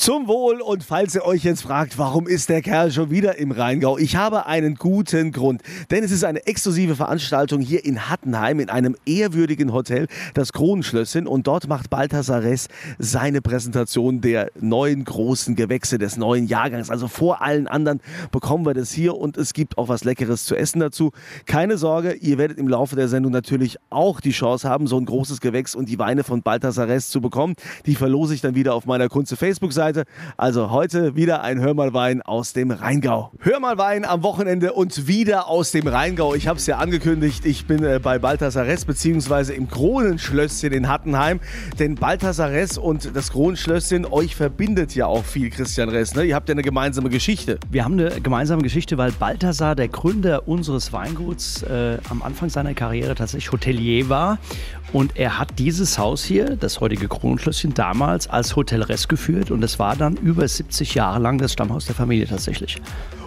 Zum Wohl und falls ihr euch jetzt fragt, warum ist der Kerl schon wieder im Rheingau? Ich habe einen guten Grund, denn es ist eine exklusive Veranstaltung hier in Hattenheim in einem ehrwürdigen Hotel, das Kronenschlösschen und dort macht Balthasar Ress seine Präsentation der neuen großen Gewächse des neuen Jahrgangs. Also vor allen anderen bekommen wir das hier und es gibt auch was Leckeres zu essen dazu. Keine Sorge, ihr werdet im Laufe der Sendung natürlich auch die Chance haben, so ein großes Gewächs und die Weine von Balthasar Ress zu bekommen. Die verlose ich dann wieder auf meiner Kunze Facebook-Seite. Seite. Also heute wieder ein Hör mal Wein aus dem Rheingau. Hör mal Wein am Wochenende und wieder aus dem Rheingau. Ich habe es ja angekündigt, ich bin äh, bei Balthasar Ress beziehungsweise im Kronenschlösschen in Hattenheim. Denn Balthasar Ress und das Kronenschlösschen, euch verbindet ja auch viel, Christian Ress. Ne? Ihr habt ja eine gemeinsame Geschichte. Wir haben eine gemeinsame Geschichte, weil Balthasar, der Gründer unseres Weinguts, äh, am Anfang seiner Karriere tatsächlich Hotelier war. Und er hat dieses Haus hier, das heutige Kronenschlösschen, damals als Hotel Ress geführt. Und das war dann über 70 Jahre lang das Stammhaus der Familie tatsächlich.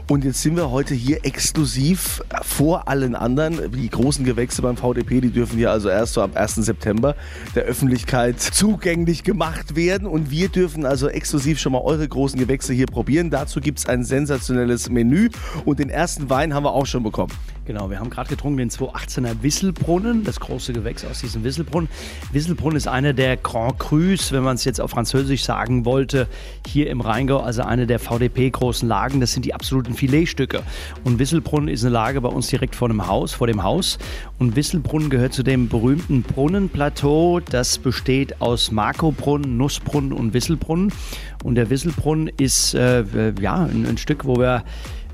Und jetzt sind wir heute hier exklusiv vor allen anderen. Die großen Gewächse beim VDP, die dürfen hier also erst so ab 1. September der Öffentlichkeit zugänglich gemacht werden. Und wir dürfen also exklusiv schon mal eure großen Gewächse hier probieren. Dazu gibt es ein sensationelles Menü. Und den ersten Wein haben wir auch schon bekommen. Genau, wir haben gerade getrunken den 218er Wisselbrunnen, das große Gewächs aus diesem Wisselbrunnen. Wisselbrunnen ist einer der Grand Crus, wenn man es jetzt auf Französisch sagen wollte, hier im Rheingau, also eine der VDP-großen Lagen. Das sind die absoluten Filetstücke. Und Wisselbrunnen ist eine Lage bei uns direkt vor dem Haus, vor dem Haus. Und Wisselbrunnen gehört zu dem berühmten Brunnenplateau. Das besteht aus Markobrunnen, Nussbrunnen und Wisselbrunnen. Und der Wisselbrunnen ist äh, ja ein, ein Stück, wo wir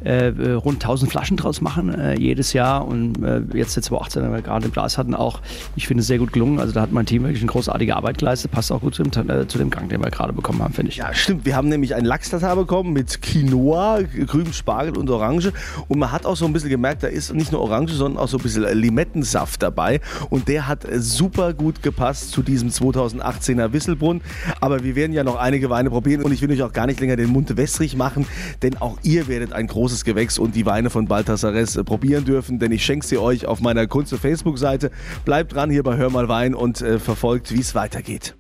äh, rund 1000 Flaschen draus machen äh, jedes Jahr. Und äh, jetzt der 2018, wenn wir gerade im Glas hatten, auch, ich finde sehr gut gelungen. Also da hat mein Team wirklich eine großartige Arbeit geleistet. Passt auch gut zu dem, äh, zu dem Gang, den wir gerade bekommen haben, finde ich. Ja, stimmt. Wir haben nämlich einen Lachs-Tatar bekommen mit Quinoa, grünem Spargel und Orange. Und man hat auch so ein bisschen gemerkt, da ist nicht nur Orange, sondern auch so ein bisschen Limettensaft dabei. Und der hat super gut gepasst zu diesem 2018er Wisselbrunn. Aber wir werden ja noch einige Weine probieren und ich will euch auch gar nicht länger den Mund wässrig machen, denn auch ihr werdet ein großes großes Gewächs und die Weine von Balthasares äh, probieren dürfen, denn ich schenke sie euch auf meiner Kunst- Facebook-Seite. Bleibt dran hier bei Hör mal Wein und äh, verfolgt, wie es weitergeht.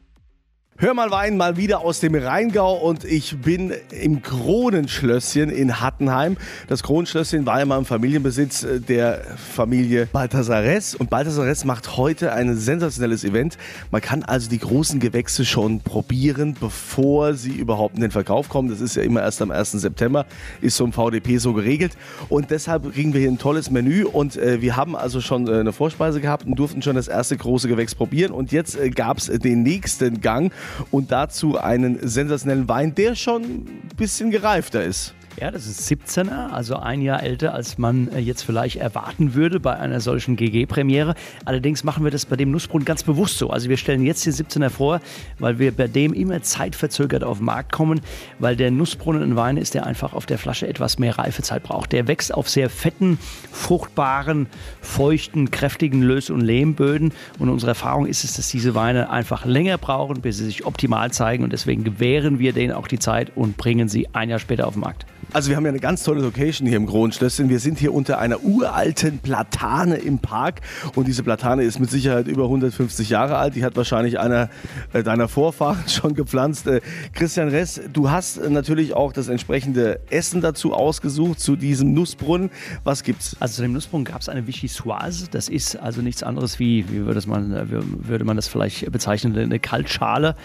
Hör mal Wein mal wieder aus dem Rheingau und ich bin im Kronenschlösschen in Hattenheim. Das Kronenschlösschen war ja mal im Familienbesitz äh, der Familie Balthasares und Balthasares macht heute ein sensationelles Event. Man kann also die großen Gewächse schon probieren, bevor sie überhaupt in den Verkauf kommen. Das ist ja immer erst am 1. September, ist so im VDP so geregelt und deshalb kriegen wir hier ein tolles Menü und äh, wir haben also schon äh, eine Vorspeise gehabt und durften schon das erste große Gewächs probieren und jetzt äh, gab es den nächsten Gang und dazu einen sensationellen Wein, der schon ein bisschen gereifter ist. Ja, das ist 17er, also ein Jahr älter, als man äh, jetzt vielleicht erwarten würde bei einer solchen GG-Premiere. Allerdings machen wir das bei dem Nussbrunnen ganz bewusst so. Also wir stellen jetzt den 17er vor, weil wir bei dem immer zeitverzögert auf den Markt kommen, weil der Nussbrunnen ein Wein ist, der einfach auf der Flasche etwas mehr Reifezeit braucht. Der wächst auf sehr fetten, fruchtbaren, feuchten, kräftigen Lös- und Lehmböden. Und unsere Erfahrung ist es, dass diese Weine einfach länger brauchen, bis sie sich optimal zeigen. Und deswegen gewähren wir denen auch die Zeit und bringen sie ein Jahr später auf den Markt. Also wir haben ja eine ganz tolle Location hier im Kronenschlösschen. Wir sind hier unter einer uralten Platane im Park und diese Platane ist mit Sicherheit über 150 Jahre alt. Die hat wahrscheinlich einer äh, deiner Vorfahren schon gepflanzt. Äh, Christian Ress, du hast natürlich auch das entsprechende Essen dazu ausgesucht zu diesem Nussbrunnen. Was gibt's? Also zu dem Nussbrunnen gab es eine Vichyssoise. Das ist also nichts anderes wie, wie würde man, äh, würde man das vielleicht bezeichnen, eine Kaltschale.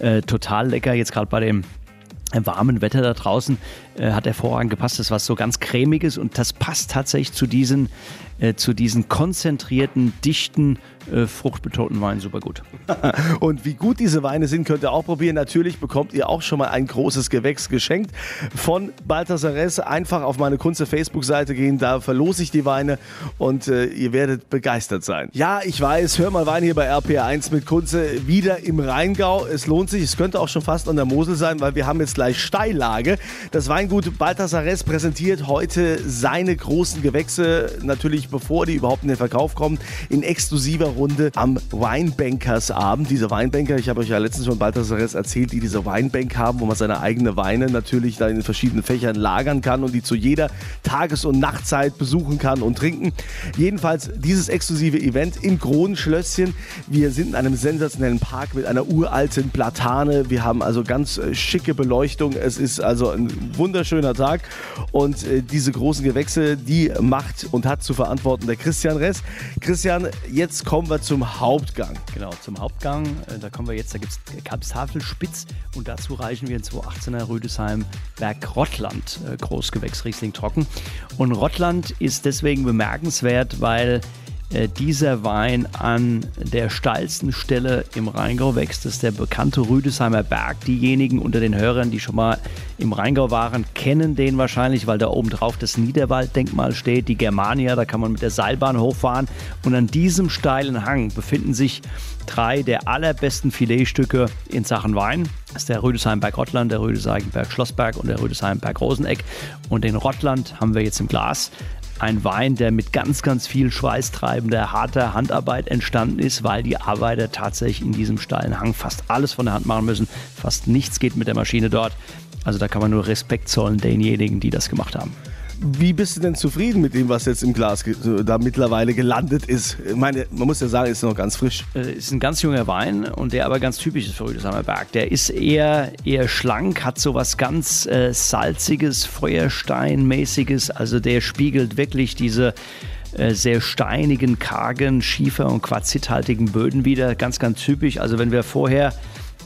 Äh, total lecker jetzt gerade bei dem warmen Wetter da draußen äh, hat hervorragend gepasst. Das war so ganz cremiges und das passt tatsächlich zu diesen, äh, zu diesen konzentrierten, dichten, äh, fruchtbetonten Weinen super gut. und wie gut diese Weine sind, könnt ihr auch probieren. Natürlich bekommt ihr auch schon mal ein großes Gewächs geschenkt von Balthasar Ress. Einfach auf meine Kunze Facebook-Seite gehen, da verlose ich die Weine und äh, ihr werdet begeistert sein. Ja, ich weiß, hör mal Wein hier bei RPR1 mit Kunze wieder im Rheingau. Es lohnt sich, es könnte auch schon fast an der Mosel sein, weil wir haben jetzt gleich Steillage. Das Weingut Balthasar präsentiert heute seine großen Gewächse, natürlich bevor die überhaupt in den Verkauf kommen, in exklusiver Runde am Weinbankersabend. Diese Weinbanker, ich habe euch ja letztens von Balthasar erzählt, die diese Weinbank haben, wo man seine eigenen Weine natürlich da in verschiedenen Fächern lagern kann und die zu jeder Tages- und Nachtzeit besuchen kann und trinken. Jedenfalls dieses exklusive Event im Kronenschlösschen. Wir sind in einem sensationellen Park mit einer uralten Platane. Wir haben also ganz äh, schicke Beleuchtung. Es ist also ein wunderschöner Tag und äh, diese großen Gewächse, die macht und hat zu verantworten der Christian Ress. Christian, jetzt kommen wir zum Hauptgang. Genau, zum Hauptgang. Äh, da kommen wir jetzt, da gibt es Kapstafelspitz und dazu reichen wir in 2018er Rüdesheim Berg Rottland, äh, Großgewächs Riesling trocken. Und Rottland ist deswegen bemerkenswert, weil dieser Wein an der steilsten Stelle im Rheingau wächst. Das ist der bekannte Rüdesheimer Berg. Diejenigen unter den Hörern, die schon mal im Rheingau waren, kennen den wahrscheinlich, weil da oben drauf das Niederwalddenkmal steht, die Germania. Da kann man mit der Seilbahn hochfahren. Und an diesem steilen Hang befinden sich drei der allerbesten Filetstücke in Sachen Wein. Das ist der Rüdesheimberg Rottland, der Rüdesheimberg Schlossberg und der Rüdesheimberg Roseneck. Und den Rottland haben wir jetzt im Glas ein Wein, der mit ganz, ganz viel schweißtreibender, harter Handarbeit entstanden ist, weil die Arbeiter tatsächlich in diesem steilen Hang fast alles von der Hand machen müssen. Fast nichts geht mit der Maschine dort. Also da kann man nur Respekt zollen denjenigen, die das gemacht haben. Wie bist du denn zufrieden mit dem, was jetzt im Glas da mittlerweile gelandet ist? Ich meine, man muss ja sagen, ist noch ganz frisch. Es äh, ist ein ganz junger Wein und der aber ganz typisch ist für Rüdesheimer. Der ist eher, eher schlank, hat so was ganz äh, salziges, Feuersteinmäßiges. Also der spiegelt wirklich diese äh, sehr steinigen, kargen, schiefer- und quarzithaltigen Böden wieder. Ganz, ganz typisch. Also wenn wir vorher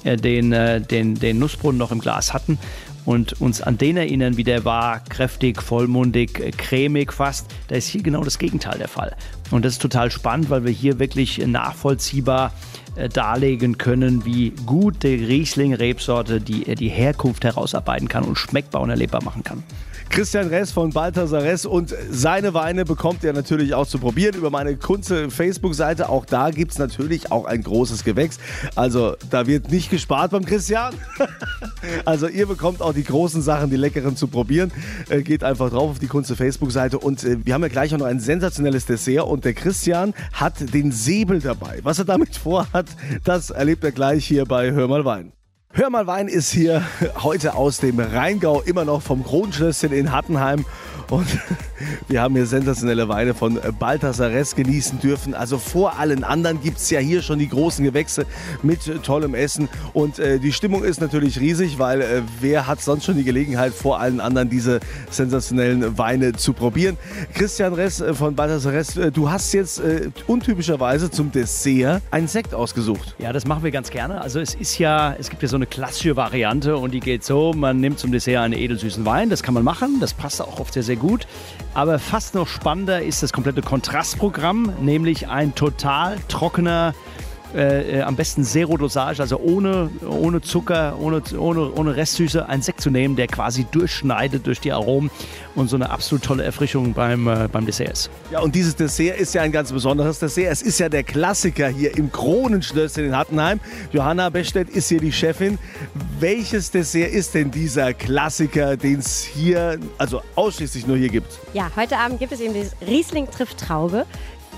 äh, den, den, den Nussbrunnen noch im Glas hatten und uns an den erinnern, wie der war, kräftig, vollmundig, äh, cremig fast, da ist hier genau das Gegenteil der Fall. Und das ist total spannend, weil wir hier wirklich nachvollziehbar äh, darlegen können, wie gut die Riesling-Rebsorte die, die Herkunft herausarbeiten kann und schmeckbar und erlebbar machen kann. Christian Ress von Balthasar Ress und seine Weine bekommt ihr natürlich auch zu probieren über meine Kunze Facebook-Seite. Auch da gibt es natürlich auch ein großes Gewächs. Also da wird nicht gespart beim Christian. also ihr bekommt auch die großen Sachen, die leckeren zu probieren. Äh, geht einfach drauf auf die Kunze Facebook-Seite und äh, wir haben ja gleich auch noch ein sensationelles Dessert und der Christian hat den Säbel dabei. Was er damit vorhat, das erlebt er gleich hier bei Hör mal Wein. Hör mal Wein ist hier heute aus dem Rheingau, immer noch vom Kronschlösschen in Hattenheim. Und wir haben hier sensationelle Weine von Balthasar Ress genießen dürfen. Also vor allen anderen gibt es ja hier schon die großen Gewächse mit tollem Essen. Und äh, die Stimmung ist natürlich riesig, weil äh, wer hat sonst schon die Gelegenheit, vor allen anderen diese sensationellen Weine zu probieren. Christian Ress äh, von Balthasar Ress, äh, du hast jetzt äh, untypischerweise zum Dessert einen Sekt ausgesucht. Ja, das machen wir ganz gerne. Also es ist ja, es gibt ja so eine klassische Variante und die geht so, man nimmt zum Dessert einen edelsüßen Wein, das kann man machen, das passt auch oft sehr, sehr gut. Aber fast noch spannender ist das komplette Kontrastprogramm, nämlich ein total trockener äh, am besten Zero-Dosage, also ohne, ohne Zucker, ohne, ohne, ohne Restsüße, einen Sekt zu nehmen, der quasi durchschneidet durch die Aromen und so eine absolut tolle Erfrischung beim, äh, beim Dessert ist. Ja, und dieses Dessert ist ja ein ganz besonderes Dessert. Es ist ja der Klassiker hier im Kronenschlösschen in Hattenheim. Johanna Bestedt ist hier die Chefin. Welches Dessert ist denn dieser Klassiker, den es hier, also ausschließlich nur hier gibt? Ja, heute Abend gibt es eben das Riesling trifft Traube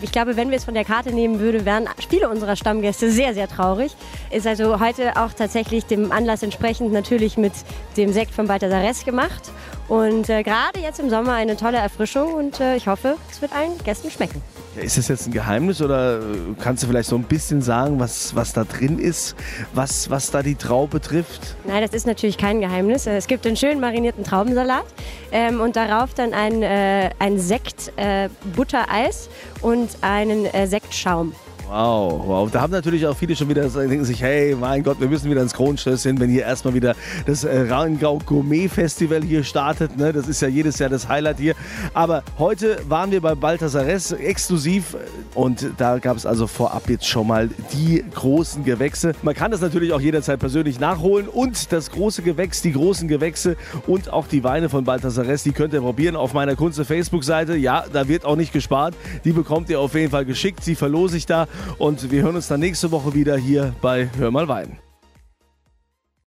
ich glaube, wenn wir es von der Karte nehmen würden, wären viele unserer Stammgäste sehr, sehr traurig. Ist also heute auch tatsächlich dem Anlass entsprechend natürlich mit dem Sekt von Balthasar Ress gemacht. Und äh, gerade jetzt im Sommer eine tolle Erfrischung und äh, ich hoffe, es wird allen Gästen schmecken. Ist das jetzt ein Geheimnis oder äh, kannst du vielleicht so ein bisschen sagen, was, was da drin ist, was, was da die Traube trifft? Nein, das ist natürlich kein Geheimnis. Es gibt einen schön marinierten Traubensalat ähm, und darauf dann ein, äh, ein Sekt äh, Buttereis und einen äh, Sektschaum. Wow, wow. Da haben natürlich auch viele schon wieder, denken sich, hey, mein Gott, wir müssen wieder ins Kronschlösschen, wenn hier erstmal wieder das äh, Rheingau Gourmet Festival hier startet. Ne? Das ist ja jedes Jahr das Highlight hier. Aber heute waren wir bei Balthasar exklusiv und da gab es also vorab jetzt schon mal die großen Gewächse. Man kann das natürlich auch jederzeit persönlich nachholen und das große Gewächs, die großen Gewächse und auch die Weine von Balthasar die könnt ihr probieren auf meiner Kunze Facebook-Seite. Ja, da wird auch nicht gespart. Die bekommt ihr auf jeden Fall geschickt. Sie verlose ich da. Und wir hören uns dann nächste Woche wieder hier bei Hör mal Wein.